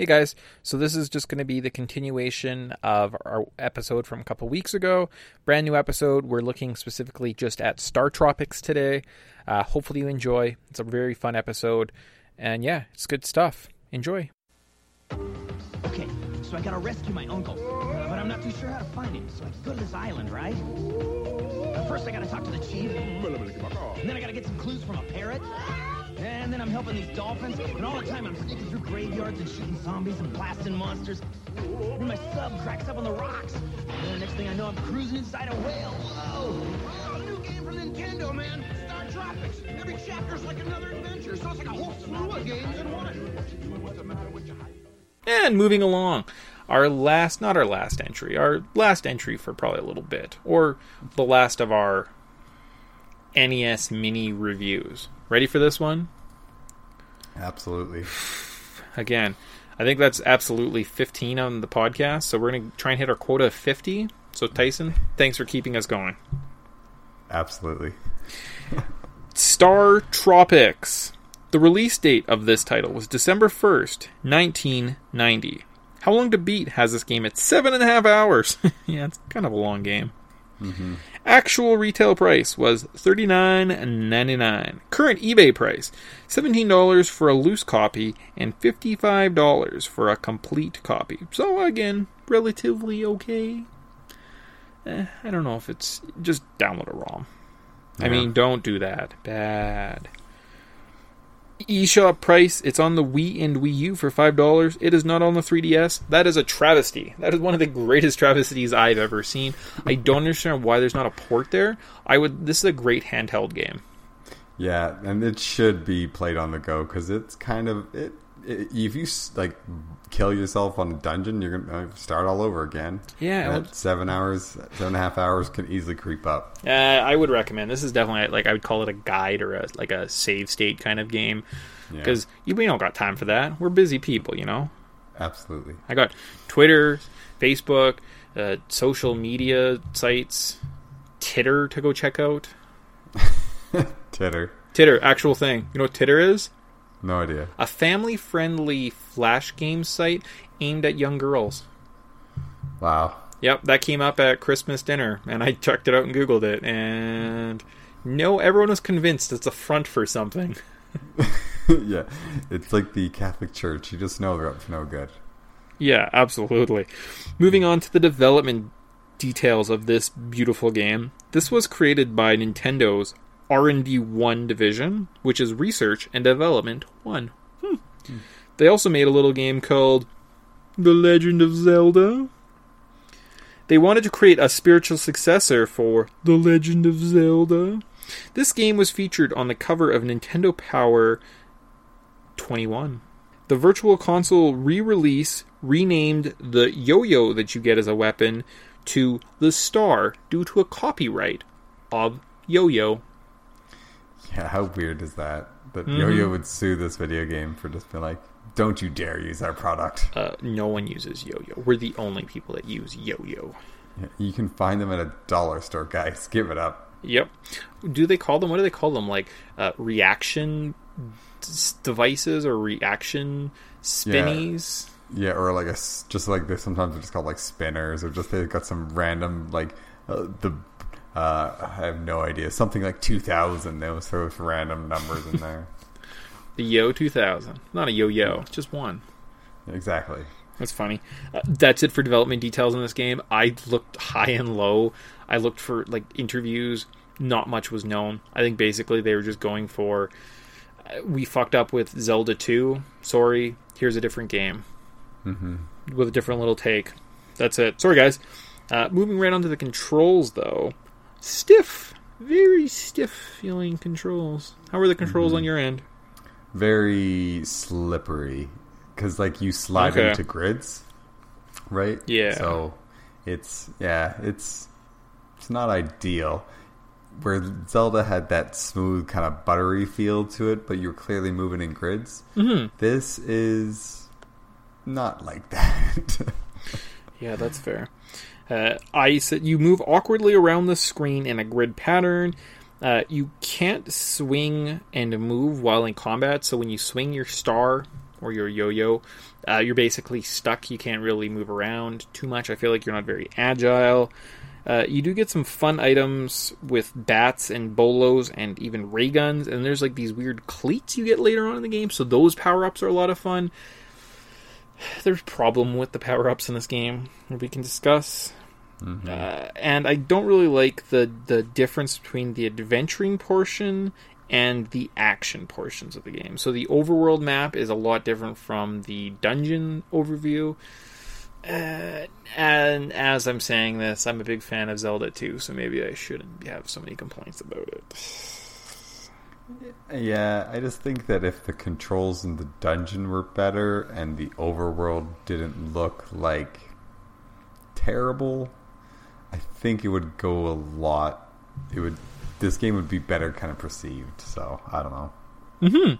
Hey guys, so this is just going to be the continuation of our episode from a couple weeks ago. Brand new episode. We're looking specifically just at Star Tropics today. Uh, hopefully you enjoy. It's a very fun episode. And yeah, it's good stuff. Enjoy. Okay, so I gotta rescue my uncle, but I'm not too sure how to find him. So I go to this island, right? But first, I gotta talk to the chief, and then I gotta get some clues from a parrot, and then I'm helping these dolphins, and all the time I'm sneaking through graveyards and shooting zombies and blasting monsters. Then my sub cracks up on the rocks, and the next thing I know, I'm cruising inside a whale. Whoa! Oh, new game from Nintendo, man. Star Tropics. Every chapter's like another adventure, so it's like a whole slew of games in one. And moving along, our last, not our last entry, our last entry for probably a little bit, or the last of our NES mini reviews. Ready for this one? Absolutely. Again, I think that's absolutely 15 on the podcast, so we're going to try and hit our quota of 50. So, Tyson, thanks for keeping us going. Absolutely. Star Tropics. The release date of this title was December 1st, 1990. How long to beat has this game? It's seven and a half hours. yeah, it's kind of a long game. Mm-hmm. Actual retail price was thirty nine ninety nine. Current eBay price seventeen dollars for a loose copy and fifty five dollars for a complete copy. So again, relatively okay. Eh, I don't know if it's just download a ROM. I mean, don't do that. Bad. eShop price, it's on the Wii and Wii U for $5. It is not on the 3DS. That is a travesty. That is one of the greatest travesties I've ever seen. I don't understand why there's not a port there. I would this is a great handheld game. Yeah, and it should be played on the go because it's kind of it. If you like kill yourself on a dungeon, you're gonna start all over again. Yeah, seven hours, seven and a half hours can easily creep up. Uh, I would recommend. This is definitely like I would call it a guide or a like a save state kind of game Yeah, because we don't got time for that. We're busy people, you know. absolutely. I got Twitter, Facebook, uh, social media sites, Titter to go check out. Titter, Titter, actual thing. You know what Titter is? No idea. A family friendly flash game site aimed at young girls. Wow. Yep, that came up at Christmas dinner, and I checked it out and Googled it, and no, everyone was convinced it's a front for something. yeah, it's like the Catholic Church. You just know they're up to no good. Yeah, absolutely. Moving on to the development details of this beautiful game. This was created by Nintendo's R&D 1 division, which is research and development 1. Hmm. They also made a little game called The Legend of Zelda. They wanted to create a spiritual successor for The Legend of Zelda. This game was featured on the cover of Nintendo Power 21. The Virtual Console re release renamed the yo yo that you get as a weapon to the Star due to a copyright of yo yo. Yeah, how weird is that? That Mm-hmm. Yo-Yo would sue this video game for just being like, "Don't you dare use our product." Uh, no one uses yo yo. We're the only people that use yo yo. Yeah, You can find them at a dollar store, guys. Give it up. Yep. Do they call them? What do they call them? Like uh, reaction devices or reaction spinnies? Yeah, Yeah, or like a just like they sometimes they're just called like spinners, or just they got some random like uh, the uh, I have no idea something like two thousand. They will throw random numbers in there. The Yo 2000. Not a yo yo, just one. exactly. That's funny. Uh, that's it for development details in this game. I looked high and low. I looked for like interviews. Not much was known. I think basically they were just going for uh, we fucked up with Zelda 2. Sorry, here's a different game mm-hmm. with a different little take. That's it. Sorry, guys. Uh, moving right on to the controls, though. Stiff, very stiff feeling controls. How are the controls on your end? Very slippery because like you slide Okay. into grids, right? Yeah. So it's yeah, it's it's not ideal. Where Zelda had that smooth kind of buttery feel to it, but you're clearly moving in grids. Mm-hmm. This is not like that. Yeah, that's fair. Uh, I said you move awkwardly around the screen in a grid pattern. Uh, you can't swing and move while in combat, so when you swing your star or your yo-yo, uh, you're basically stuck. You can't really move around too much. I feel like you're not very agile. Uh, you do get some fun items with bats and bolos and even ray guns, and there's like these weird cleats you get later on in the game. So those power ups are a lot of fun. There's problem with the power ups in this game we can discuss. Uh, and I don't really like the the difference between the adventuring portion and the action portions of the game. So the overworld map is a lot different from the dungeon overview. Uh, and as I'm saying this, I'm a big fan of Zelda 2, so maybe I shouldn't have so many complaints about it. Yeah, I just think that if the controls in the dungeon were better and the overworld didn't look like terrible, I think it would go a lot. It would. This game would be better, kind of perceived. So I don't know.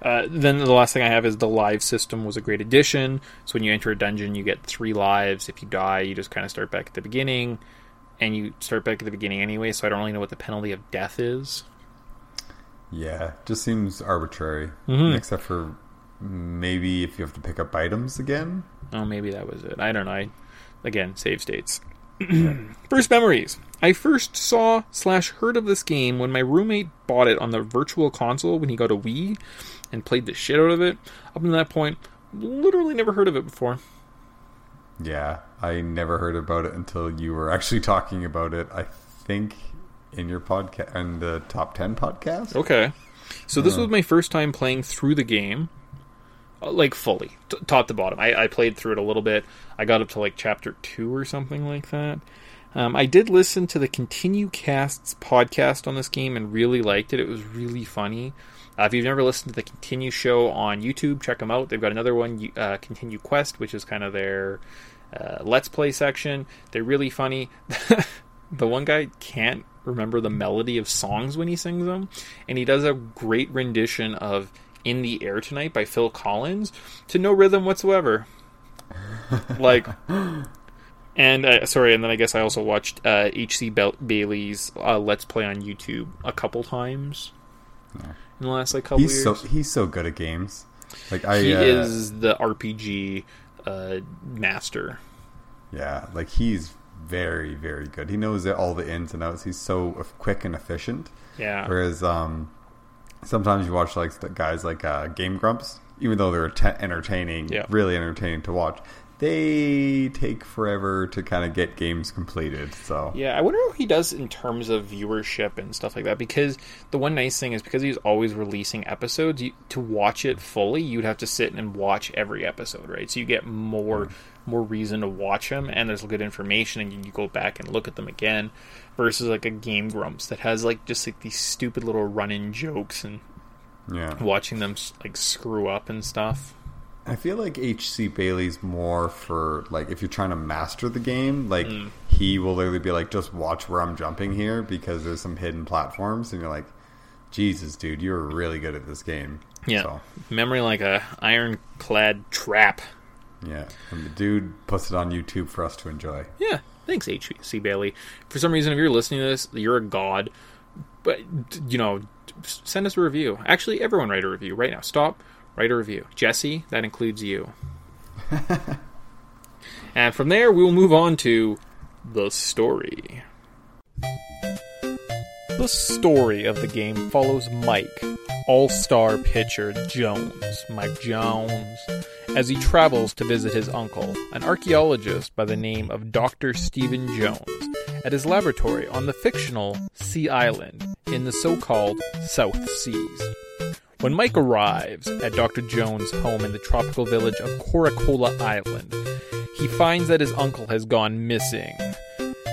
Uh, then the last thing I have is the live system was a great addition. So when you enter a dungeon, you get three lives. If you die, you just kind of start back at the beginning, and you start back at the beginning anyway. So I don't really know what the penalty of death is. Yeah, just seems arbitrary. Mhm. Except for maybe if you have to pick up items again. Oh, maybe that was it. I don't know. I, again, save states. first memories. I first saw slash heard of this game when my roommate bought it on the virtual console when he got a Wii and played the shit out of it. Up to that point, literally never heard of it before. Yeah, I never heard about it until you were actually talking about it. I think in your podcast, in the top ten podcast. Okay. So this was my first time playing through the game, uh, like fully, t- top to bottom. I, I played through it a little bit. I got up to like chapter two or something like that. Um, I did listen to the Continue Casts podcast on this game and really liked it. It was really funny. Uh, if you've never listened to the Continue show on YouTube, check them out. They've got another one, uh, Continue Quest, which is kind of their uh, Let's Play section. They're really funny. the one guy can't remember the melody of songs when he sings them, and he does a great rendition of "In the Air Tonight" by Phil Collins to no rhythm whatsoever. like, and uh, sorry, and then I guess I also watched uh, H.C. Ba- Bailey's uh, Let's Play on YouTube a couple times in the last like couple He's years. so he's so good at games. Like I, he uh, is the RPG uh, master. yeah, like he's very very good. He knows all the ins and outs. He's so quick and efficient. Yeah, Whereas um, sometimes you watch like guys like uh, Game Grumps, even though they're te- entertaining, Yeah. really entertaining to watch. They take forever to kind of get games completed. So Yeah, I wonder what he does in terms of viewership and stuff like that. Because the one nice thing is because he's always releasing episodes, you, to watch it fully, you'd have to sit and watch every episode, right? So you get more more reason to watch them, and there's good information, and you, you go back and look at them again. Versus like a Game Grumps that has like just like these stupid little run-in jokes and yeah, watching them like screw up and stuff. I feel like HC Bailey's more for like if you're trying to master the game, like Mm. he will literally be like, just watch where I'm jumping here because there's some hidden platforms, and you're like, Jesus, dude, you're really good at this game. Yeah, So, memory like a ironclad trap. Yeah, and the dude posted on YouTube for us to enjoy. Yeah, thanks, H.C. Bailey. For some reason, if you're listening to this, you're a god. But, you know, send us a review. Actually, everyone write a review right now. Stop, write a review. Jesse, that includes you. and from there, we will move on to the story. The story of the game follows Mike, all star pitcher Jones, Mike Jones, as he travels to visit his uncle, an archaeologist by the name of Dr. Steven Jones, at his laboratory on the fictional C-Island in the so called South Seas. When Mike arrives at Dr. Jones' home in the tropical village of Coralcola Island, he finds that his uncle has gone missing.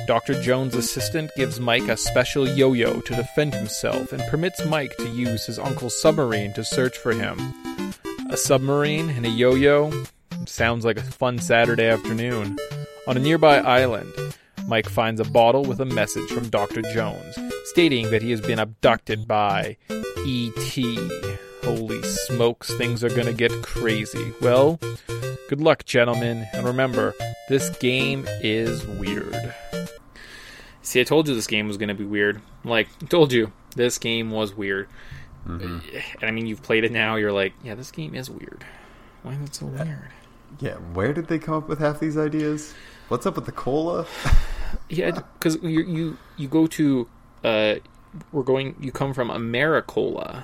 Dr. Jones' assistant gives Mike a special yo yo to defend himself and permits Mike to use his uncle's submarine to search for him. A submarine and a yo yo? Sounds like a fun Saturday afternoon. On a nearby island, Mike finds a bottle with a message from Dr. Jones stating that he has been abducted by E.T. Holy smokes, things are gonna get crazy. Well, good luck, gentlemen, and remember, this game is weird. See, I told you this game was going to be weird. Like, I told you, this game was weird. And I mean, you've played it now, you're like, yeah, this game is weird. Why is it so weird? Yeah, where did they come up with half these ideas? What's up with the cola? Yeah, because you you you go to uh, we're going. You come from Americola,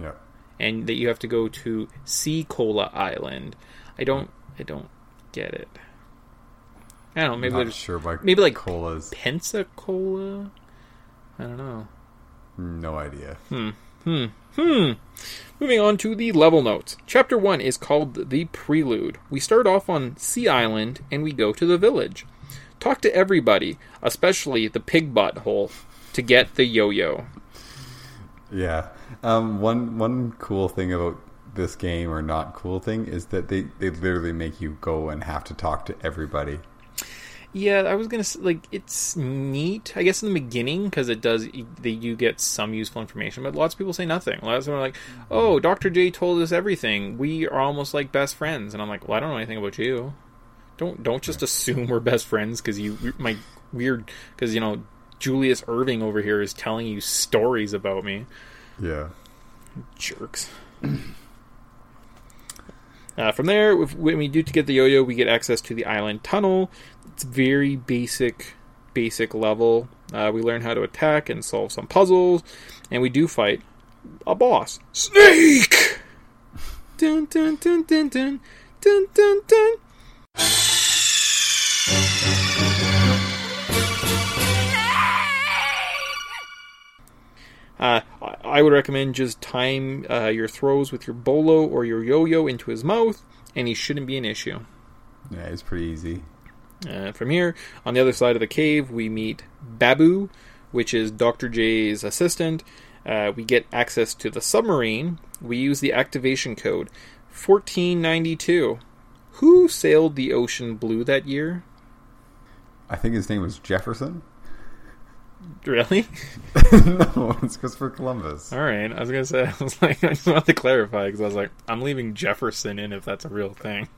yeah. and that you have to go to Sea Cola Island. I don't I don't get it. I don't know. Maybe Not sure why maybe like colas. Pensacola. I don't know. No idea. Hmm. Hmm. Hmm. Moving on to the level notes. Chapter 1 is called The Prelude. We start off on C-Island and we go to the village. Talk to everybody, especially the pig butthole, to get the yo yo. Yeah. Um, one one cool thing about this game, or not cool thing, is that they, they literally make you go and have to talk to everybody. Yeah, I was gonna say, like it's neat. I guess in the beginning because it does that you get some useful information, but lots of people say nothing. Lots of them are like, "Oh, Doctor J told us everything. We are almost like best friends," and I'm like, "Well, I don't know anything about you. Don't don't just assume we're best friends because you my weird because you know Julius Erving over here is telling you stories about me." Yeah. jerks. uh, from there, when we do to get the yo-yo, we get access to the island tunnel. It's very basic, basic level. Uh, we learn how to attack and solve some puzzles, and we do fight a boss, Snake. dun dun dun dun dun dun dun dun. Uh, I- would recommend just time uh, your throws with your bolo or your yo-yo into his mouth, and he shouldn't be an issue. Yeah, it's pretty easy. Uh, from here, on the other side of the cave, we meet Baboo, which is Dr. J's assistant. Uh, we get access to the submarine. We use the activation code 1492. Who sailed the ocean blue that year? I think his name was Jefferson. Really? no, it's Christopher Columbus. All right. I was gonna say. I was like, I just wanted to clarify because I was like, I'm leaving Jefferson in if that's a real thing.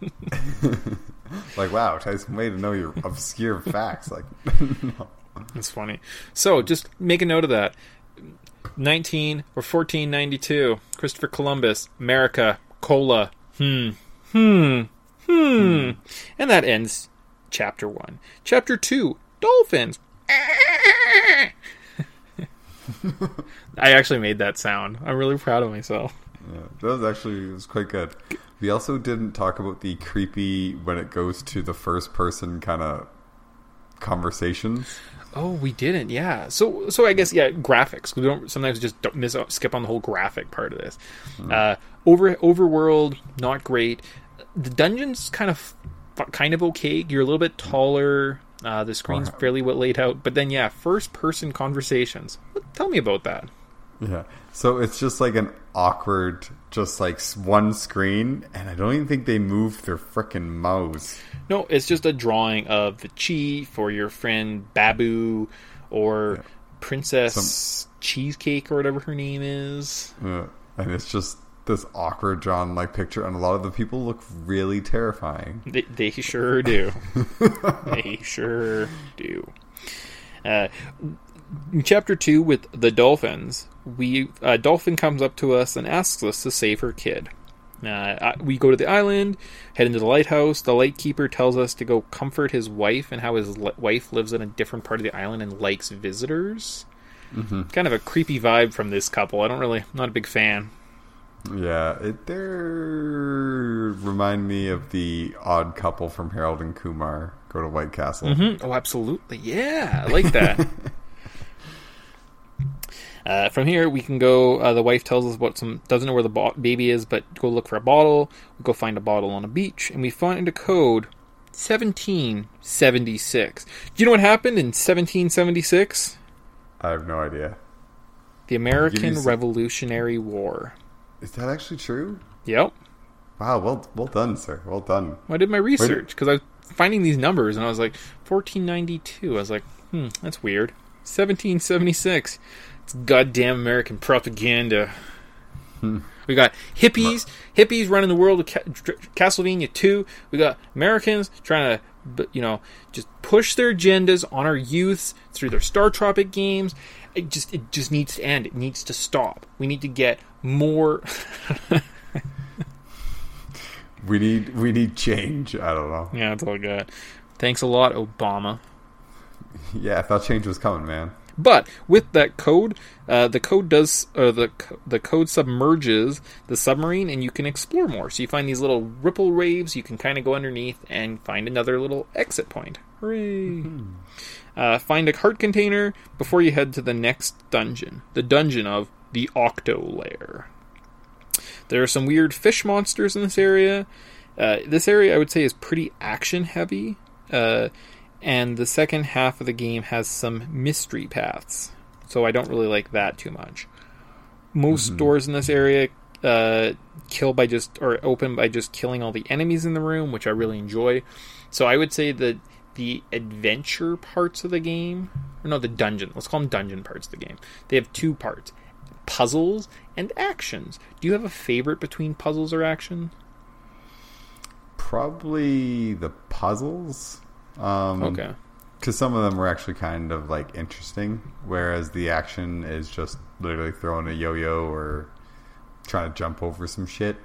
Like, wow, Tyson, way to know your obscure facts. Like, no. It's funny. So just make a note of that. 19 or 1492. Christopher Columbus, America, cola. Hmm. Hmm. Hmm. And that ends chapter 1. Chapter 2, dolphins. I actually made that sound. I'm really proud of myself. Yeah, that was actually it was quite good. We also didn't talk about the creepy when it goes to the first person kind of conversations. Oh, we didn't. Yeah. So, so I guess yeah, graphics. We don't sometimes just don't miss skip on the whole graphic part of this. Uh, over overworld, not great. The dungeons kind of kind of okay. You're a little bit taller. Uh, the screen's Wow. fairly well laid out, but then yeah, first person conversations. Tell me about that. Yeah. So it's just like an awkward, just like one screen, and I don't even think they move their freaking mouse. No, it's just a drawing of the chi for your friend Baboo or Princess Cheesecake or whatever her name is. Uh, and it's just this awkward drawn like picture, and a lot of the people look really terrifying. They, they sure do. they sure do. Uh, in chapter two with the dolphins, we uh, dolphin comes up to us and asks us to save her kid. Uh, we go to the island, head into the lighthouse. The lightkeeper tells us to go comfort his wife and how his li- wife lives in a different part of the island and likes visitors. Kind of a creepy vibe from this couple. I don't really, not a big fan. Yeah, it they remind me of the odd couple from Harold and Kumar go to White Castle. Hmm, Oh, absolutely. Yeah, I like that. uh, from here, we can go. Uh, the wife tells us what some doesn't know where the bo- baby is, but go look for a bottle. We go find a bottle on a beach, and we find a code. 1776. Do you know what happened in 1776? I have no idea. The American some- Revolutionary War. Is that actually true? Yep. Wow, well, well done, sir. Well done. I did my research because I was finding these numbers and I was like 1492. I was like, hmm, that's weird. 1776. It's goddamn American propaganda. Hmm. We got hippies, hippies running the world of Ca- Castlevania 2. We got Americans trying to, you know, just push their agendas on our youths through their Star Tropic games. It just, it just needs to end. It needs to stop. We need to get more. We need we need change. I don't know. Yeah, that's all I got. Thanks a lot, Obama. Yeah, I thought change was coming, man. But with that code, uh, the code does uh, the the code submerges the submarine, and you can explore more. So you find these little ripple waves. You can kind of go underneath and find another little exit point. Hooray! Uh, find a cart container before you head to the next dungeon, the dungeon of the Octo Lair. There are some weird fish monsters in this area. Uh, this area, I would say, is pretty action heavy. And the second half of the game has some mystery paths. So I don't really like that too much. Most doors in this area uh, kill by just or open by just killing all the enemies in the room, which I really enjoy. So I would say that the adventure parts of the game, or no, the dungeon. Let's call them dungeon parts of the game. They have two parts: puzzles and actions. Do you have a favorite between puzzles or action? Probably the puzzles. Um, Okay. Because some of them were actually kind of like interesting, whereas the action is just literally throwing a yo-yo or trying to jump over some shit.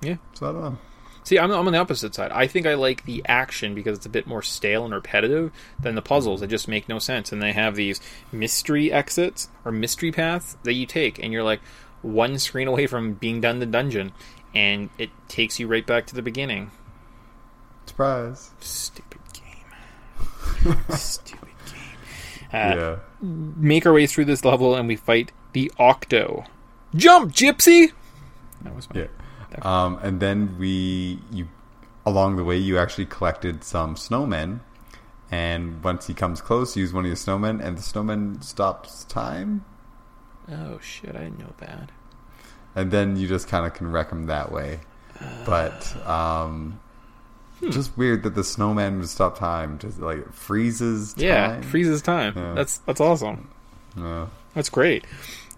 Yeah. So I don't know. See, I'm, I'm on the opposite side. I think I like the action because it's a bit more stale and repetitive than the puzzles that just make no sense. And they have these mystery exits or mystery paths that you take, and you're like one screen away from being done the dungeon, and it takes you right back to the beginning. Surprise. Stupid. Stupid game. Uh, yeah. Make our way through this level, and we fight the Octo. Jump, Gypsy! That was my. Yeah. Um, and then we, you, along the way, you actually collected some snowmen. And once he comes close, use one of your snowmen, and the snowman stops time. Oh shit! I didn't know that. And then you just kind of can wreck him that way. But um, Hmm. just weird that the snowman would stop time. Just like freezes. Time. Yeah, freezes time. Yeah. That's that's awesome. Yeah. That's great.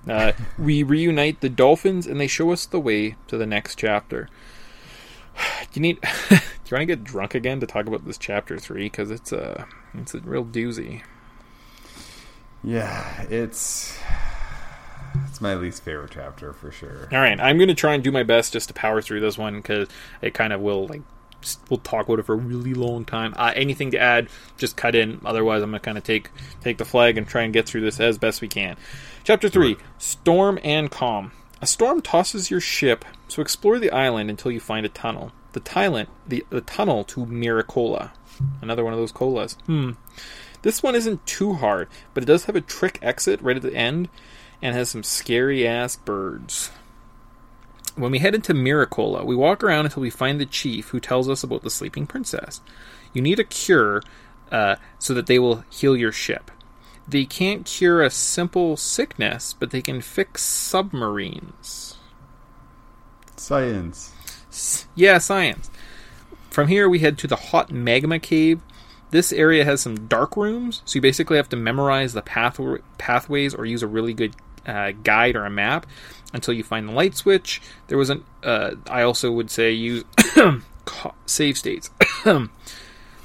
Uh, we reunite the dolphins, and they show us the way to the next chapter. Do you need? do you want to get drunk again to talk about this chapter three? Because it's a it's a real doozy. Yeah, it's it's my least favorite chapter for sure. All right, I'm going to try and do my best just to power through this one because it kind of will like we'll talk about it for a really long time. Uh, anything to add, just cut in. Otherwise, I'm going to kind of take take the flag and try and get through this as best we can. Chapter three: Storm and Calm. A storm tosses your ship, so explore the island until you find a tunnel. The Thailand, the, the tunnel to Miracola. Another one of those colas. Hmm. This one isn't too hard, but it does have a trick exit right at the end and has some scary ass birds. When we head into Miracola, we walk around until we find the chief who tells us about the sleeping princess. You need a cure uh, so that they will heal your ship. They can't cure a simple sickness, but they can fix submarines. Science. S- Yeah, science. From here, we head to the hot magma cave. This area has some dark rooms, so you basically have to memorize the path- pathways or use a really good uh, guide or a map until you find the light switch. There was an. Uh, I also would say use save states. the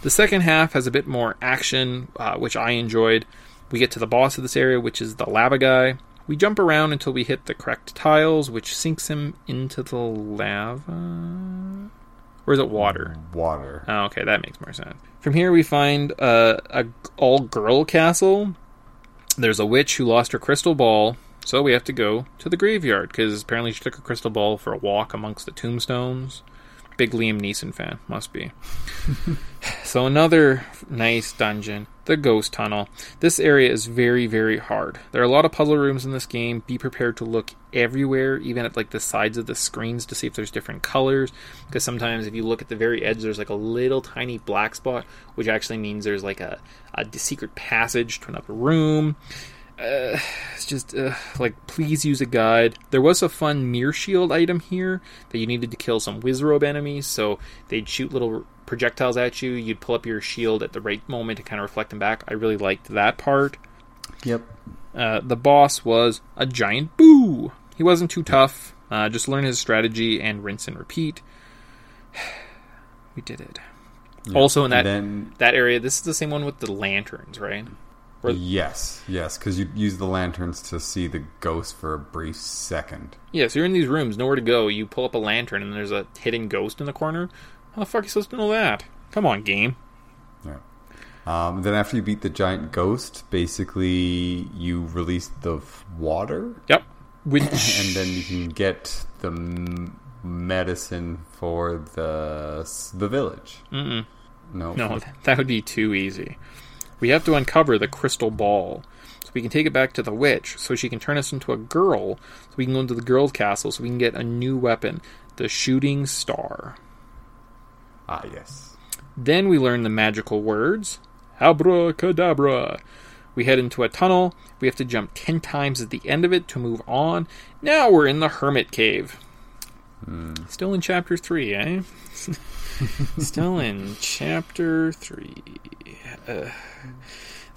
second half has a bit more action, uh, which I enjoyed. We get to the boss of this area, which is the lava guy. We jump around until we hit the correct tiles, which sinks him into the lava. Or is it water? Water. Oh, okay, that makes more sense. From here, we find uh, a all girl castle. There's a witch who lost her crystal ball, so we have to go to the graveyard because apparently she took her crystal ball for a walk amongst the tombstones. Big Liam Neeson fan, must be. so another nice dungeon, the ghost tunnel. This area is very, very hard. There are a lot of puzzle rooms in this game. Be prepared to look everywhere, even at like the sides of the screens to see if there's different colors. Because sometimes if you look at the very edge, there's like a little tiny black spot, which actually means there's like a, a secret passage to another room. Uh, it's just uh, like please use a guide. There was a fun mirror shield item here that you needed to kill some wizzrobe enemies, so they'd shoot little projectiles at you. You'd pull up your shield at the right moment to kind of reflect them back. I really liked that part. Yep. Uh, the boss was a giant boo. He wasn't too tough. Uh, just learn his strategy and rinse and repeat. we did it. Also in that then that area, this is the same one with the lanterns, right? Or- Yes, yes, because you use the lanterns to see the ghost for a brief second. Yeah, so you're in these rooms, nowhere to go. You pull up a lantern, and there's a hidden ghost in the corner. How the fuck are you supposed to know that? Come on, game. Yeah. Um, then after you beat the giant ghost, basically you release the water, Yep. Which and then you can get the m- medicine for the s- the village. Mm-mm. No, no, that would be too easy. We have to uncover the crystal ball, so we can take it back to the witch, so she can turn us into a girl, so we can go into the girl's castle, so we can get a new weapon, the shooting star. Ah, yes. Then we learn the magical words Abracadabra. We head into a tunnel. We have to jump 10 times at the end of it to move on. Now we're in the Hermit Cave. Still in chapter 3, eh? Still in chapter 3. Uh,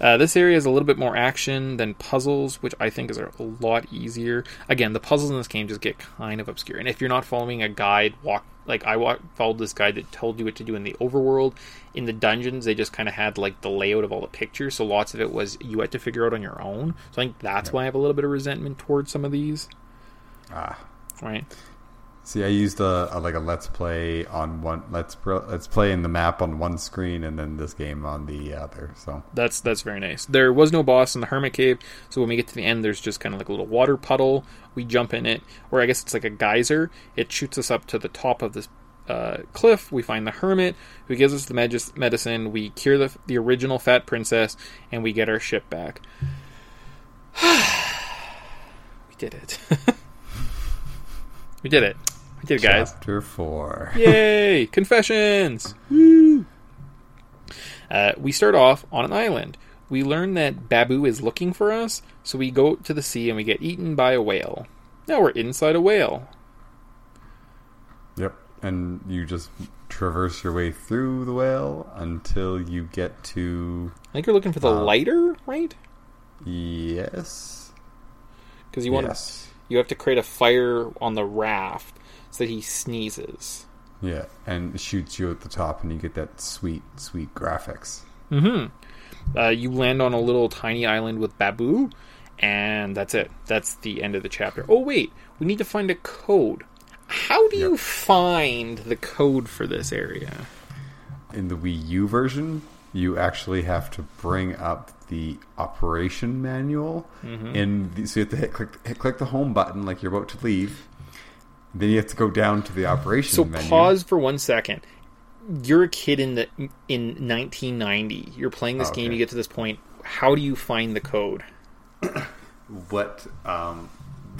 uh, this area is a little bit more action than puzzles, which I think is a lot easier. Again, the puzzles in this game just get kind of obscure. And if you're not following a guide, walk like I walk, followed this guide that told you what to do in the overworld. In the dungeons, they just kind of had like the layout of all the pictures, so lots of it was you had to figure out on your own. So I think that's why I have a little bit of resentment towards some of these. Ah. Right? See, I used a, a like a let's play on one let's pro, let's play in the map on one screen and then this game on the other. So That's that's very nice. There was no boss in the hermit cave, so when we get to the end, there's just kind of like a little water puddle. We jump in it, or I guess it's like a geyser. It shoots us up to the top of this uh, cliff. We find the hermit, who gives us the magis- medicine. We cure the the original fat princess, and we get our ship back. we did it. we did it. We did guys. chapter four. Yay! Confessions! Woo! Uh, we start off on an island. We learn that Baboo is looking for us, so we go to the sea and we get eaten by a whale. Now we're inside a whale. Yep, and you just traverse your way through the whale until you get to I think you're looking for the Uh, lighter, right? yes, Because you want yes, you have to create a fire on the raft so that he sneezes. yeah, and shoots you at the top, and you get that sweet, sweet graphics. Mm-hmm. Uh, you land on a little tiny island with Baboo, and that's it. That's the end of the chapter. Oh wait, we need to find a code. How do you find the code for this area? In the Wii U version, you actually have to bring up the operation manual, Mm-hmm. and the, so you have to hit click, hit click the home button like you're about to leave. Then you have to go down to the operation So menu. pause for one second. You're a kid in the in 1990. You're playing this Oh, game. okay. You get to this point. How do you find the code? what um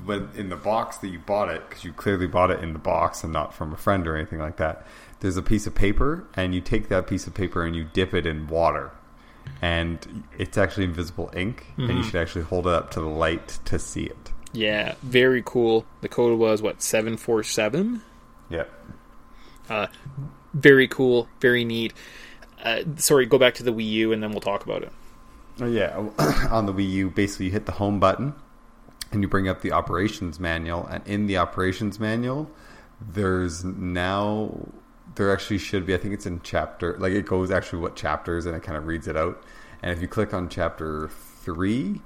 when in the box that you bought it because you clearly bought it in the box and not from a friend or anything like that there's a piece of paper and you take that piece of paper and you dip it in water and it's actually invisible ink and you should actually hold it up to the light to see it Yeah, very cool. The code was what seven four seven. yeah Uh, very cool, very neat. Uh, sorry, go back to the Wii U and then we'll talk about it. Oh yeah, on the Wii U, basically you hit the home button and you bring up the operations manual, and in the operations manual, there's now there actually should be. I think it's in chapter like it goes actually what chapters, and it kind of reads it out. And if you click on chapter three,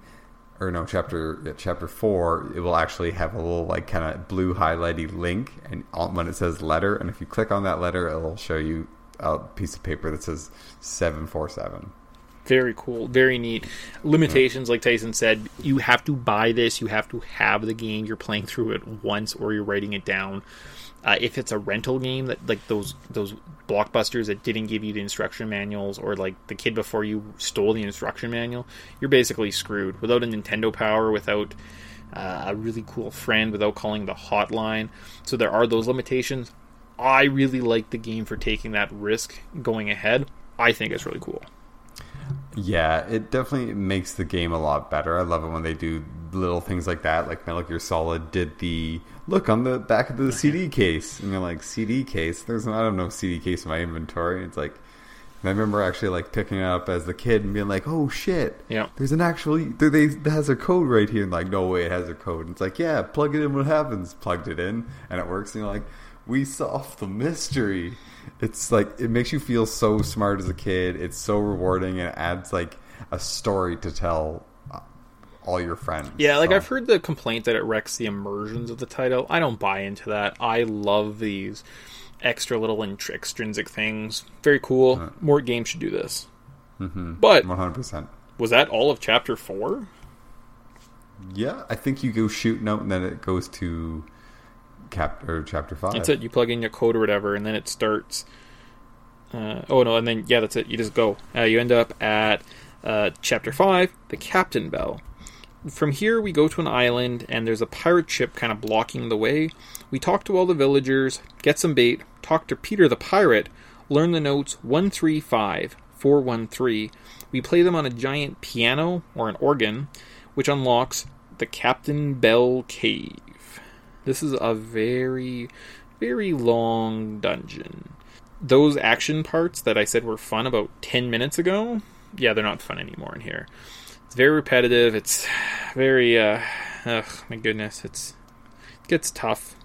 or no, chapter yeah, chapter four, it will actually have a little like kind of blue highlighty link, and on, when it says letter, and if you click on that letter, it'll show you a piece of paper that says seven four seven. Very cool, very neat. Limitations, like Tyson said, you have to buy this. You have to have the game. You're playing through it once, or you're writing it down. Uh, if it's a rental game, that like those those blockbusters that didn't give you the instruction manuals, or like the kid before you stole the instruction manual, you're basically screwed. Without a Nintendo Power, without uh, a really cool friend, without calling the hotline, so there are those limitations. I really like the game for taking that risk going ahead. I think it's really cool. Yeah, it definitely makes the game a lot better. I love it when they do little things like that. Like Metal Gear Solid did the look on the back of the CD case, and you're like, CD case? There's I don't know CD case in my inventory. It's like, I remember actually like picking it up as the kid and being like, oh shit, Yeah. there's an actual they it has a code right here. And like, no way, it has a code. And it's like, yeah, plug it in. What happens? Plugged it in, and it works. And you're like, we solved the mystery. It's like it makes you feel so smart as a kid. It's so rewarding and it adds like a story to tell all your friends. Yeah, like So- I've heard the complaint that it wrecks the immersions of the title. I don't buy into that. I love these extra little intr- extrinsic things. Very cool. More games should do this. Mm-hmm. But 100%. was that all of chapter four? Yeah, I think you go shooting out and then it goes to cap or chapter 5. That's it. You plug in your code or whatever, and then it starts. Uh, oh no, and then yeah, that's it. You just go. Uh, you end up at uh, chapter five, the Captain Bell. From here, we go to an island, and there's a pirate ship kind of blocking the way. We talk to all the villagers, get some bait, talk to Peter the pirate, learn the notes one three five four one three. We play them on a giant piano or an organ, which unlocks the Captain Bell Cave. This is a very, very long dungeon. Those action parts that I said were fun about 10 minutes ago, yeah, they're not fun anymore in here. It's very repetitive. It's very, uh, ugh, my goodness, it's it gets tough.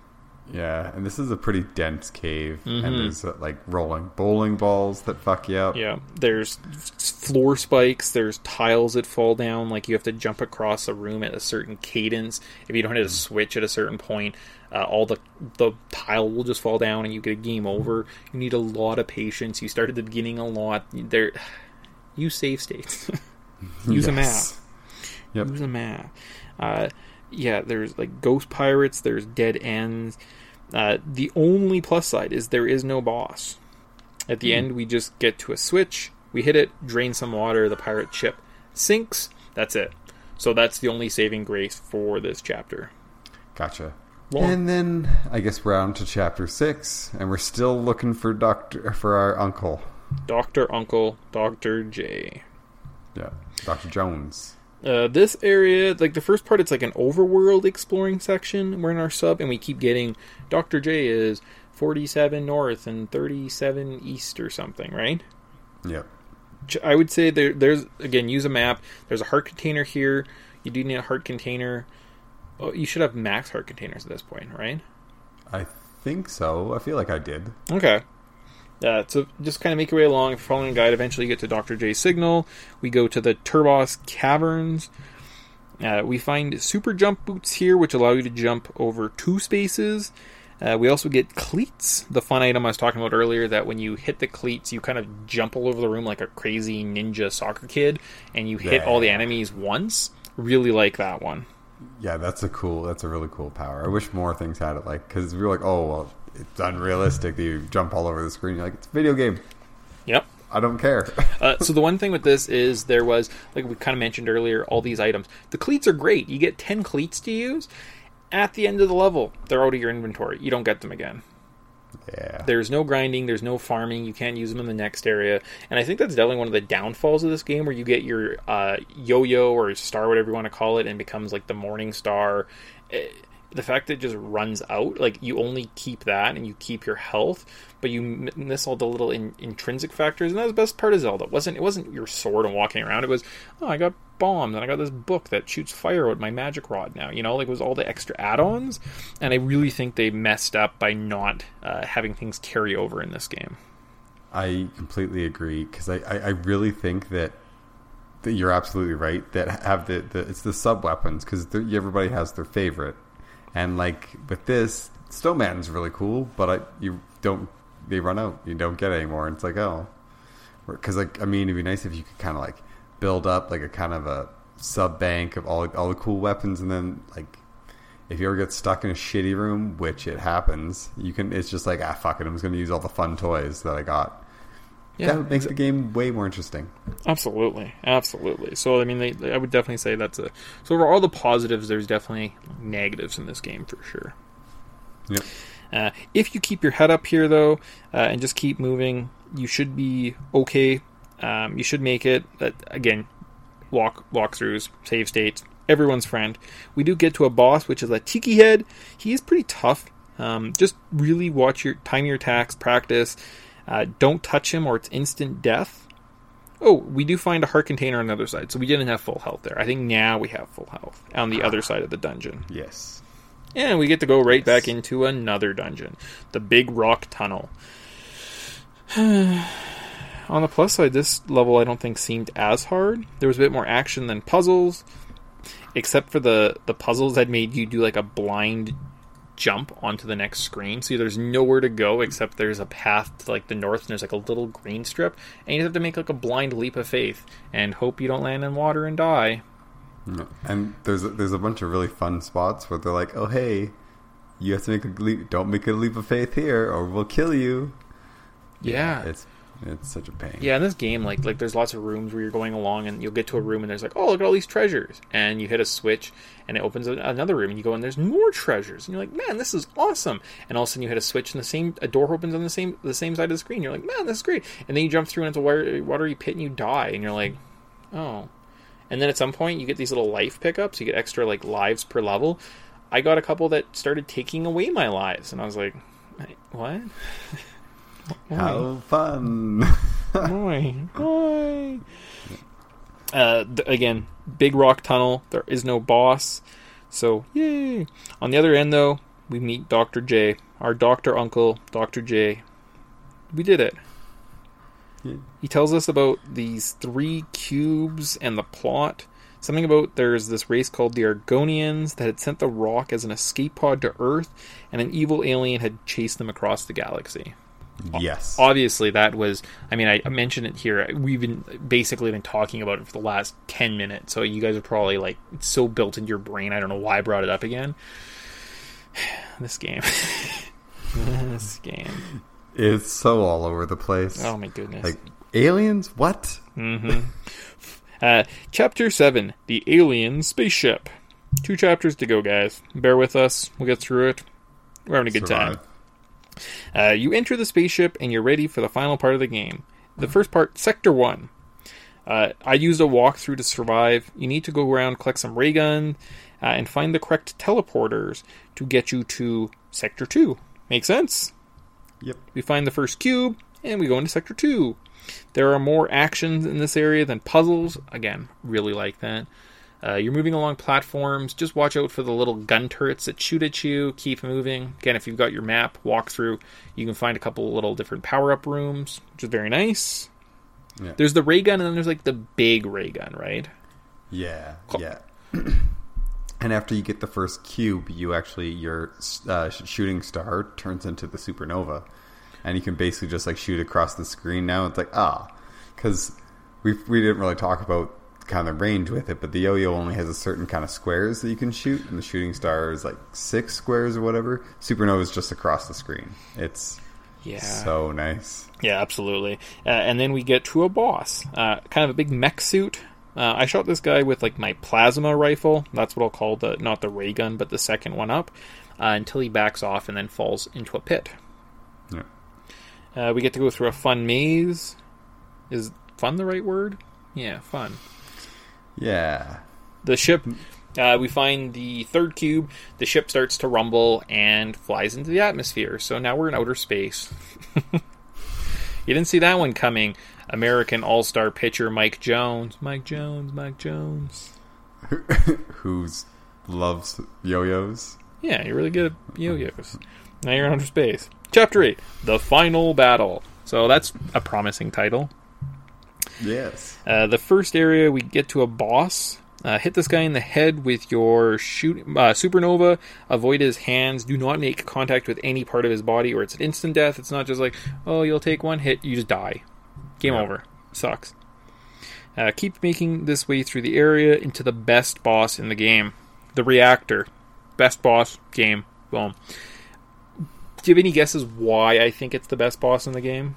Yeah, and this is a pretty dense cave, and there's uh, like rolling bowling balls that fuck you up. Mm-hmm. Yeah, there's floor spikes. There's tiles that fall down. Like you have to jump across a room at a certain cadence. If you don't hit a switch at a certain point, uh, all the the tile will just fall down, and you get a game over. You need a lot of patience. You start at the beginning a lot. There, use save states. use a map. Yes. Yep. Use a map. Uh, yeah, there's like ghost pirates. There's dead ends. Uh, the only plus side is there is no boss. At the end, we just get to a switch. We hit it, drain some water. The pirate ship sinks. That's it. So that's the only saving grace for this chapter. Gotcha. Long. And then I guess we're on to chapter six, and we're still looking for doctor for our uncle. Doctor Uncle, Doctor J. Yeah, Doctor Jones. Uh, this area, like the first part, it's like an overworld exploring section. We're in our sub, and we keep getting Doctor J is forty-seven north and thirty-seven east or something, right? Yeah. I would say there, there's again use a map. There's a heart container here. You do need a heart container. Oh, you should have max heart containers at this point, right? I think so. I feel like I did. Okay. Uh, so just kind of make your way along. Following a guide, eventually you get to Dr. J's signal. We go to the Turbos Caverns. Uh, we find super jump boots here, which allow you to jump over two spaces. Uh, we also get cleats, the fun item I was talking about earlier. That when you hit the cleats, you kind of jump all over the room like a crazy ninja soccer kid, and you hit all the enemies once. Really like that one. Yeah, that's a cool. That's a really cool power. I wish more things had it. Like, because we were like, oh well, it's unrealistic that you jump all over the screen. You're like, it's a video game. Yep. I don't care. Uh, so the one thing with this is there was, like we kind of mentioned earlier, all these items. The cleats are great. You get ten cleats to use. At the end of the level, they're out of your inventory. You don't get them again. yeah. There's no grinding. There's no farming. You can't use them in the next area. And I think that's definitely one of the downfalls of this game, where you get your uh, yo-yo or star, whatever you want to call it, and becomes like the morning star. Eh, the fact that it just runs out, like you only keep that and you keep your health, but you miss all the little in- intrinsic factors. And that's the best part of Zelda. It wasn't it wasn't your sword and walking around. It was oh, I got bombs and I got this book that shoots fire with my magic rod now. You know, like it was all the extra add-ons. And I really think they messed up by not uh, having things carry over in this game. I completely agree because I, I, I really think that that you're absolutely right that have the, the it's the sub weapons because everybody has their favorite and like with this snowman's really cool but I, you don't they run out you don't get any more and it's like oh because like I mean it'd be nice if you could kind of like build up like a kind of a sub bank of all all the cool weapons and then like if you ever get stuck in a shitty room, which it happens, you can. It's just like ah, fuck it. I'm just going to use all the fun toys that I got. That makes the game way more interesting. Absolutely, absolutely. So I mean, they, they- I would definitely say that's a. So for all the positives, there's definitely negatives in this game for sure. Yep. Uh, if you keep your head up here though, uh, and just keep moving, you should be okay. Um, you should make it. But again, walk walkthroughs, save states, everyone's friend. We do get to a boss, which is a Tiki Head. He is pretty tough. Um, just really watch your time your attacks, practice. Uh, don't touch him, or it's instant death. Oh, we do find a heart container on the other side, so we didn't have full health there. I think now we have full health on the other side of the dungeon. Yes. And we get to go right back into another dungeon, the Big Rock Tunnel. On the plus side, this level I don't think seemed as hard. There was a bit more action than puzzles, except for the the puzzles that made you do like a blind jump onto the next screen. So there's nowhere to go except there's a path to like the north and there's like a little green strip and you have to make like a blind leap of faith and hope you don't land in water and die. And there's a, there's a bunch of really fun spots where they're like, "Oh hey, you have to make a leap. Don't make a leap of faith here, or we'll kill you." Yeah. It's it's such a pain. Yeah, in this game, like like there's lots of rooms where you're going along, and you'll get to a room, and there's like, oh, look at all these treasures, and you hit a switch, and it opens another room, and you go, and there's more treasures, and you're like, man, this is awesome, and all of a sudden you hit a switch, and the same a door opens on the same the same side of the screen, you're like, man, this is great, and then you jump through into a water- watery pit, and you die, and you're like, oh, and then at some point you get these little life pickups, you get extra like lives per level. I got a couple that started taking away my lives, and I was like, what? Why? How fun! Why? Why? Uh, th- again, big rock tunnel. There is no boss, so yay! On the other end, though, we meet Doctor J, our doctor uncle, Doctor J. We did it. Yeah. He tells us about these three cubes and the plot. Something about there's this race called the Argonians that had sent the rock as an escape pod to Earth, and an evil alien had chased them across the galaxy yes. obviously that was i mean i mentioned it here. We've been basically been talking about it for the last 10 minutes so you guys are probably like it's so built into your brain i don't know why i brought it up again. This game. This game. It's so all over the place. oh my goodness. Like aliens? What? uh, chapter 7 the alien spaceship. Two chapters to go guys. Bear with us. We'll get through it. We're having a good time. Survive. Uh, you enter the spaceship and you're ready for the final part of the game. The first part, Sector 1. Uh, I used a walkthrough to survive. You need to go around, collect some ray gun, uh, and find the correct teleporters to get you to Sector 2. Make sense? Yep. We find the first cube, and we go into Sector 2. There are more actions in this area than puzzles. Again, really like that. Uh, you're moving along platforms. Just watch out for the little gun turrets that shoot at you. Keep moving. Again, if you've got your map walkthrough, you can find a couple little different power up rooms, which is very nice. Yeah. There's the ray gun, and then there's like the big ray gun, right? Yeah, Cool. yeah. and after you get the first cube, you actually your uh, shooting star turns into the supernova, and you can basically just like shoot across the screen. Now it's like ah, because we we didn't really talk about kind of the range with it, but the yo-yo only has a certain kind of squares that you can shoot, and the shooting star is like six squares or whatever. Supernova is just across the screen. It's Yeah. so nice. Yeah, absolutely. Uh, and then we get to a boss, uh, kind of a big mech suit. Uh, I shot this guy with like my plasma rifle. That's what I'll call the not the ray gun, but the second one up, uh, until he backs off and then falls into a pit. Yeah. Uh, we get to go through a fun maze. Is fun the right word? Yeah, fun. Yeah. The ship. Uh, we find the third cube. The ship starts to rumble and flies into the atmosphere. So now we're in outer space. you didn't see that one coming. American All Star pitcher Mike Jones. Mike Jones. Mike Jones. Who's loves yo-yos? Yeah, you're really good at yo-yos. Now you're in outer space. Chapter eight: The Final Battle. So that's a promising title. Yes. Uh, the first area, we get to a boss. Uh, hit this guy in the head with your shoot uh, supernova. Avoid his hands. Do not make contact with any part of his body, or it's an instant death. It's not just like, oh, you'll take one hit, you just die. Game Yeah. over. Sucks. Uh, keep making this way through the area into the best boss in the game, the reactor. Best boss game. Boom. Do you have any guesses why I think it's the best boss in the game?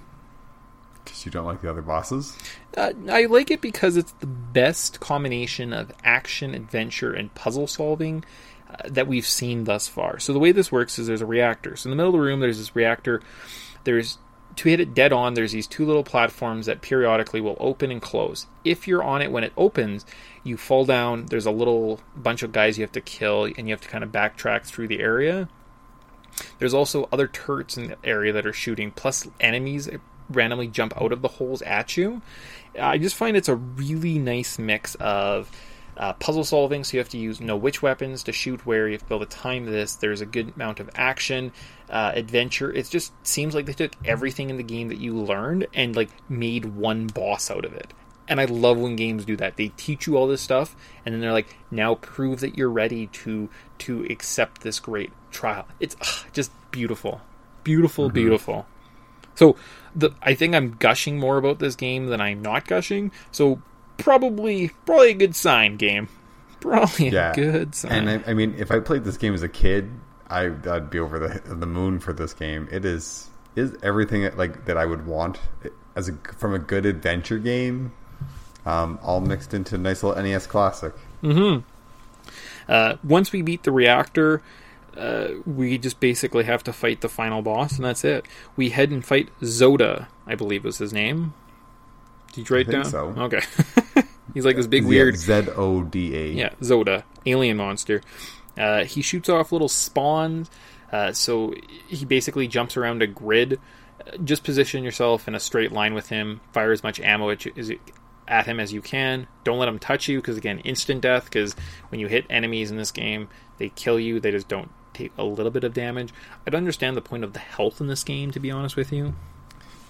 Because you don't like the other bosses? Uh, I like it because it's the best combination of action, adventure, and puzzle solving uh, that we've seen thus far. So the way this works is there's a reactor. So in the middle of the room, there's this reactor. There's to hit it dead on. There's these two little platforms that periodically will open and close. If you're on it when it opens, you fall down. There's a little bunch of guys you have to kill, and you have to kind of backtrack through the area. There's also other turrets in the area that are shooting, plus enemies randomly jump out of the holes at you. I just find it's a really nice mix of uh, puzzle solving, so you have to use know which weapons to shoot where. You have to be able to time this. There's a good amount of action, uh, adventure. It just seems like they took everything in the game that you learned and like made one boss out of it. And I love when games do that. They teach you all this stuff, and then they're like, "Now prove that you're ready to to accept this great trial." It's ugh, just beautiful, beautiful, beautiful. So the I think I'm gushing more about this game than I'm not gushing. So probably probably a good sign game. Probably Yeah. a good sign. And I, I mean, if I played this game as a kid, I, I'd be over the the moon for this game. It is is everything that, like that I would want as a from a good adventure game, um, all mixed into a nice little NES classic. uh, once we beat the reactor, uh, we just basically have to fight the final boss, and that's it. We head and fight Zoda, I believe was his name. Did you write I think down? so. Okay. He's like this big weird Z O D A. Yeah, Zoda, alien monster. Uh, he shoots off little spawns. Uh, so he basically jumps around a grid. Just position yourself in a straight line with him. Fire as much ammo at, you- at him as you can. Don't let him touch you because again, instant death. Because when you hit enemies in this game, they kill you. They just don't take a little bit of damage. I don't understand the point of the health in this game. To be honest with you,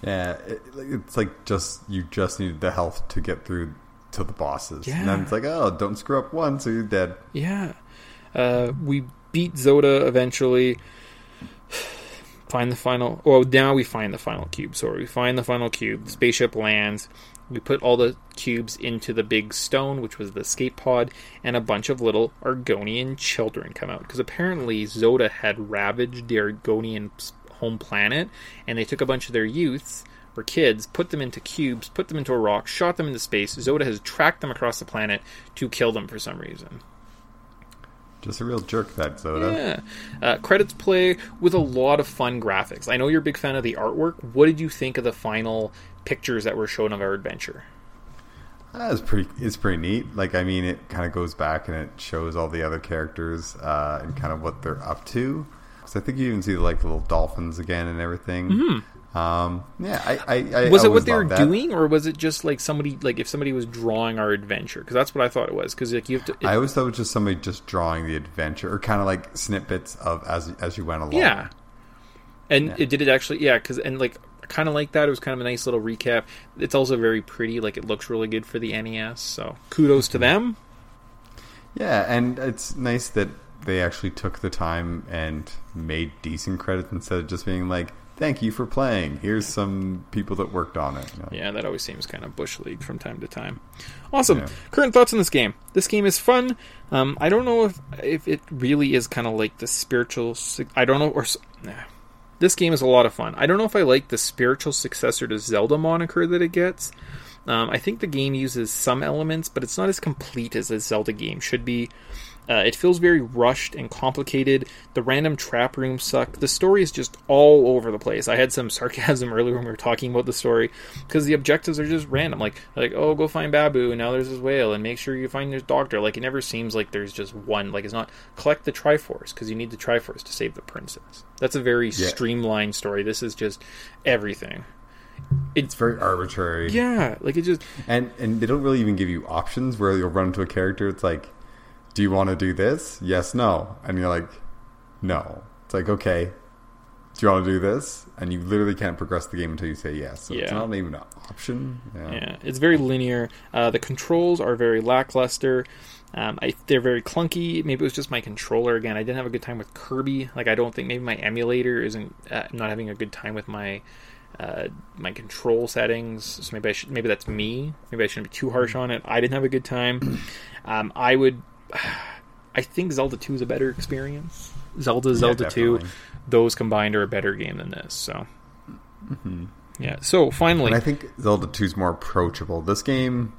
Yeah, it, it's like just you just need the health to get through to the bosses. Yeah. And then it's like, oh, don't screw up once or you're dead. Yeah. Uh, we beat Zoda eventually. Find the final. Well, now we find the final cube. Sorry, we find the final cube. The spaceship lands. We put all the cubes into the big stone, which was the escape pod, and a bunch of little Argonian children come out. Because apparently Zoda had ravaged the Argonian home planet, and they took a bunch of their youths, or kids, put them into cubes, put them into a rock, shot them into space. Zoda has tracked them across the planet to kill them for some reason. Just a real jerk, that Zoda. Yeah. Uh, credits play with a lot of fun graphics. I know you're a big fan of the artwork. What did you think of the final pictures that were shown of our adventure? That is pretty. It's pretty neat. Like, I mean, it kind of goes back and it shows all the other characters uh, and kind of what they're up to. Because I think you even see like the little dolphins again and everything. Um, yeah, I. I, I Mm-hmm. Was it what they were that. doing, or was it just like somebody, like if somebody was drawing our adventure? Because that's what I thought it was. Because like you have to, it- I always thought it was just somebody just drawing the adventure, or kind of like snippets of as as you went along. yeah. And Yeah. it did it actually, yeah. Because and like kind of like that. It was kind of a nice little recap. It's also very pretty. Like it looks really good for the NES. So kudos to them. Yeah, and it's nice that they actually took the time and made decent credits instead of just being like, "Thank you for playing. Here's some people that worked on it." You know? Yeah, that always seems kind of bush league from time to time. Awesome. Yeah. Current thoughts on this game. This game is fun. Um, I don't know if if it really is kind of like the spiritual. I don't know. Or nah. this game is a lot of fun. I don't know if I like the spiritual successor to Zelda moniker that it gets. Um, I think the game uses some elements, but it's not as complete as a Zelda game should be. Uh, it feels very rushed and complicated. The random trap rooms suck. The story is just all over the place. I had some sarcasm earlier when we were talking about the story because the objectives are just random. Like, like oh, go find Baboo, and now there's this whale, and make sure you find this doctor. Like, it never seems like there's just one. Like, it's not collect the Triforce because you need the Triforce to save the princess. That's a very Yeah. streamlined story. This is just everything. It's very arbitrary. Yeah, like it just and and they don't really even give you options where you'll run into a character. It's like, do you want to do this? Yes, no, and you're like, no. It's like, okay, do you want to do this? And you literally can't progress the game until you say yes. So it's not even an option. Yeah. Yeah, it's very linear. Uh, the controls are very lackluster. Um, I, they're very clunky. Maybe it was just my controller again. I didn't have a good time with Kirby. Like I don't think maybe my emulator isn't. Uh, not having a good time with my uh, my control settings. So maybe I should. Maybe that's me. Maybe I shouldn't be too harsh on it. I didn't have a good time. Um, I would. I think Zelda 2 is a better experience. Zelda, Zelda 2, those combined are a better game than this. So, mm-hmm. yeah. So finally, And I think Zelda 2 is more approachable. This game,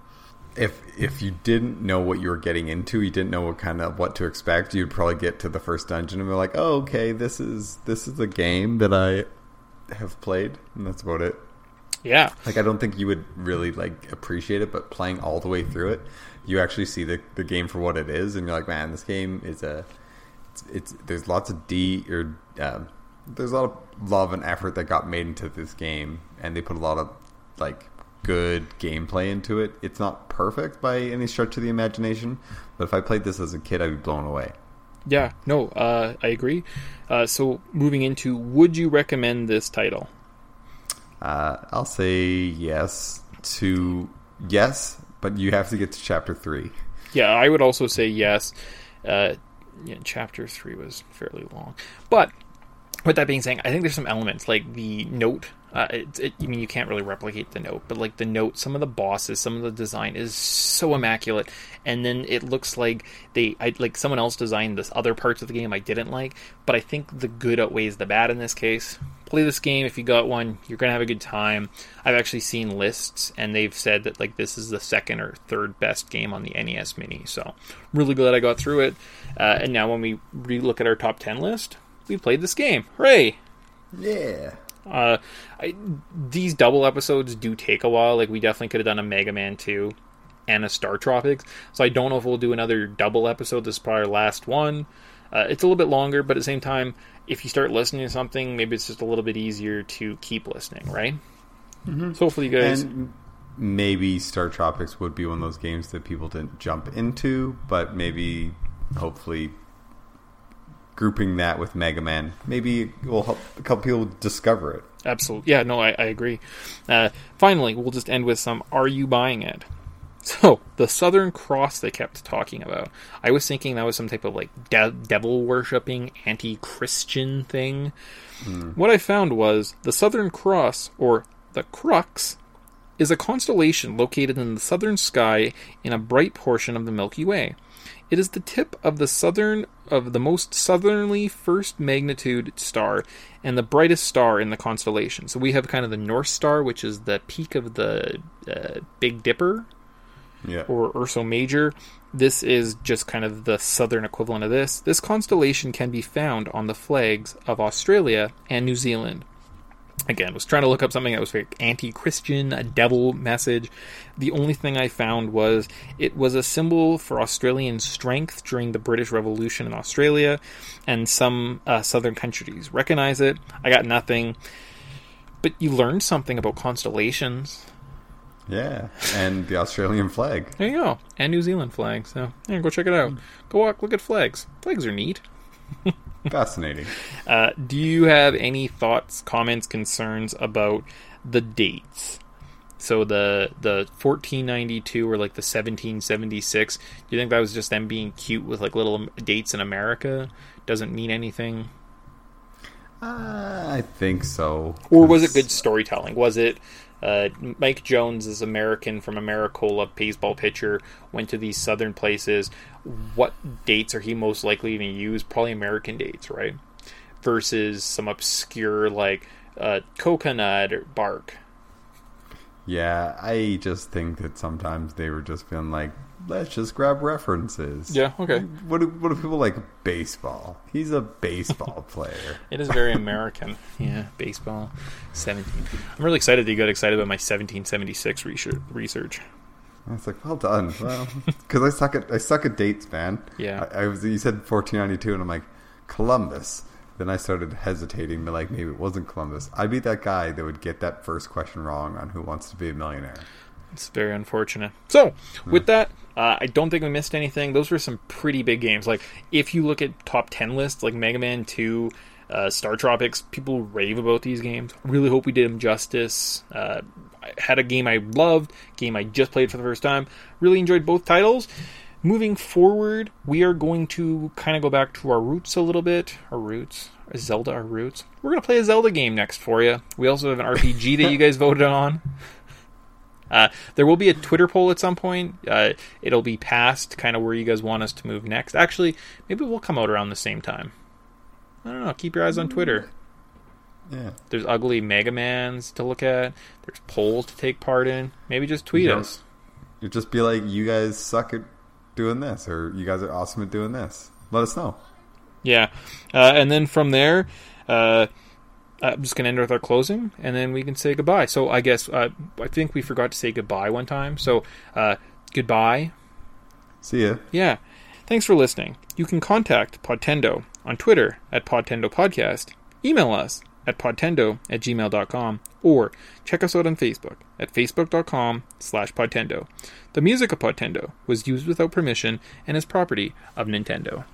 if if you didn't know what you were getting into, you didn't know what kind of what to expect, you'd probably get to the first dungeon and be like, "Oh, okay, this is this is a game that I have played." And that's about it. yeah. Like I don't think you would really like appreciate it, but playing all the way through it, you actually see the the game for what it is and you're like, "Man, this game is a it's, it's there's lots of D or um, there's a lot of love and effort that got made into this game, and they put a lot of like good gameplay into it. It's not perfect by any stretch of the imagination, but if I played this as a kid, I'd be blown away. Yeah, no, uh, I agree. Uh, so moving into, would you recommend this title? Uh, I'll say yes to yes, but you have to get to chapter three. Yeah, I would also say yes. Uh, yeah, chapter three was fairly long, but with that being said, I think there's some elements like the note. Uh, it, it, I mean, you can't really replicate the note, but like the note, some of the bosses, some of the design is so immaculate, and then it looks like they, I, like someone else designed this other parts of the game I didn't like, but I think the good outweighs the bad in this case. Play this game if you got one, you're gonna have a good time. I've actually seen lists, and they've said that like this is the second or third best game on the NES Mini, so really glad I got through it. Uh, and now when we re-look at our top ten list, we played this game. Hooray! Yeah. Uh, I, these double episodes do take a while. Like we definitely could have done a Mega Man two and a Star Tropics. So I don't know if we'll do another double episode. This is probably our last one. Uh, it's a little bit longer, but at the same time, if you start listening to something, maybe it's just a little bit easier to keep listening, right? Mm-hmm. So hopefully, you guys. And maybe Star Tropics would be one of those games that people didn't jump into, but maybe, hopefully, grouping that with Mega Man, maybe it will help a couple people discover it. Absolutely. Yeah, no, I, I agree. Uh, finally, we'll just end with some Are You Buying It? So, the Southern Cross they kept talking about. I was thinking that was some type of like de- devil worshipping, anti Christian thing. What I found was the Southern Cross, or the Crux, is a constellation located in the southern sky in a bright portion of the Milky Way. It is the tip of the southern of the most southerly first magnitude star and the brightest star in the constellation. So we have kind of the North Star, which is the peak of the uh, Big Dipper Yeah. or Ursa Major. This is just kind of the southern equivalent of this. This constellation can be found on the flags of Australia and New Zealand. Again, was trying to look up something that was very anti-Christian, a devil message. The only thing I found was it was a symbol for Australian strength during the British Revolution in Australia, and some uh, southern countries recognize it. I got nothing, but you learned something about constellations. Yeah. And the Australian flag. There you go, and New Zealand flag. So yeah, go check it out. Go walk, look at flags. Flags are neat. Fascinating. Uh, do you have any thoughts, comments, concerns about the dates? So the the 1492 or like the 1776. Do you think that was just them being cute with like little dates in America? Doesn't mean anything. Uh, I think so. Or was it good storytelling? Was it uh, Mike Jones is American from Americola, baseball pitcher, went to these southern places. What dates are he most likely to use? Probably American dates, right? Versus some obscure like uh, coconut bark. Yeah, I just think that sometimes they were just feeling like, let's just grab references. Yeah, okay. What do, what do people like baseball? He's a baseball player. It is very American. yeah, baseball. 17. I'm really excited that you got excited about my 1776 research. research. I was like, well done. Well, because I suck at I suck at dates, man. Yeah. I, I was. You said 1492, and I'm like Columbus. Then I started hesitating, but like maybe it wasn't Columbus. I'd be that guy that would get that first question wrong on Who Wants to Be a Millionaire. It's very unfortunate. So, with that, uh, I don't think we missed anything. Those were some pretty big games. Like, if you look at top 10 lists, like Mega Man 2, uh, Star Tropics, people rave about these games. Really hope we did them justice. Uh, I had a game I loved, game I just played for the first time. Really enjoyed both titles. Moving forward, we are going to kind of go back to our roots a little bit. Our roots. Zelda, our roots. We're going to play a Zelda game next for you. We also have an RPG that you guys voted on. Uh, there will be a Twitter poll at some point. Uh, it'll be past kind of where you guys want us to move next. Actually, maybe we'll come out around the same time. I don't know. Keep your eyes on Twitter. Yeah. There's ugly Mega Mans to look at. There's polls to take part in. Maybe just tweet You us. Just be like, you guys suck at doing this, or you guys are awesome at doing this. Let us know. Yeah. Uh, and then from there, uh, I'm just going to end with our closing, and then we can say goodbye. So I guess uh, I think we forgot to say goodbye one time. So uh, goodbye. See ya. Yeah. Thanks for listening. You can contact Podtendo on Twitter at Podtendo Podcast, email us at podtendo at gmail.com or check us out on Facebook at facebook.com slash podtendo. The music of Podtendo was used without permission and is property of Nintendo.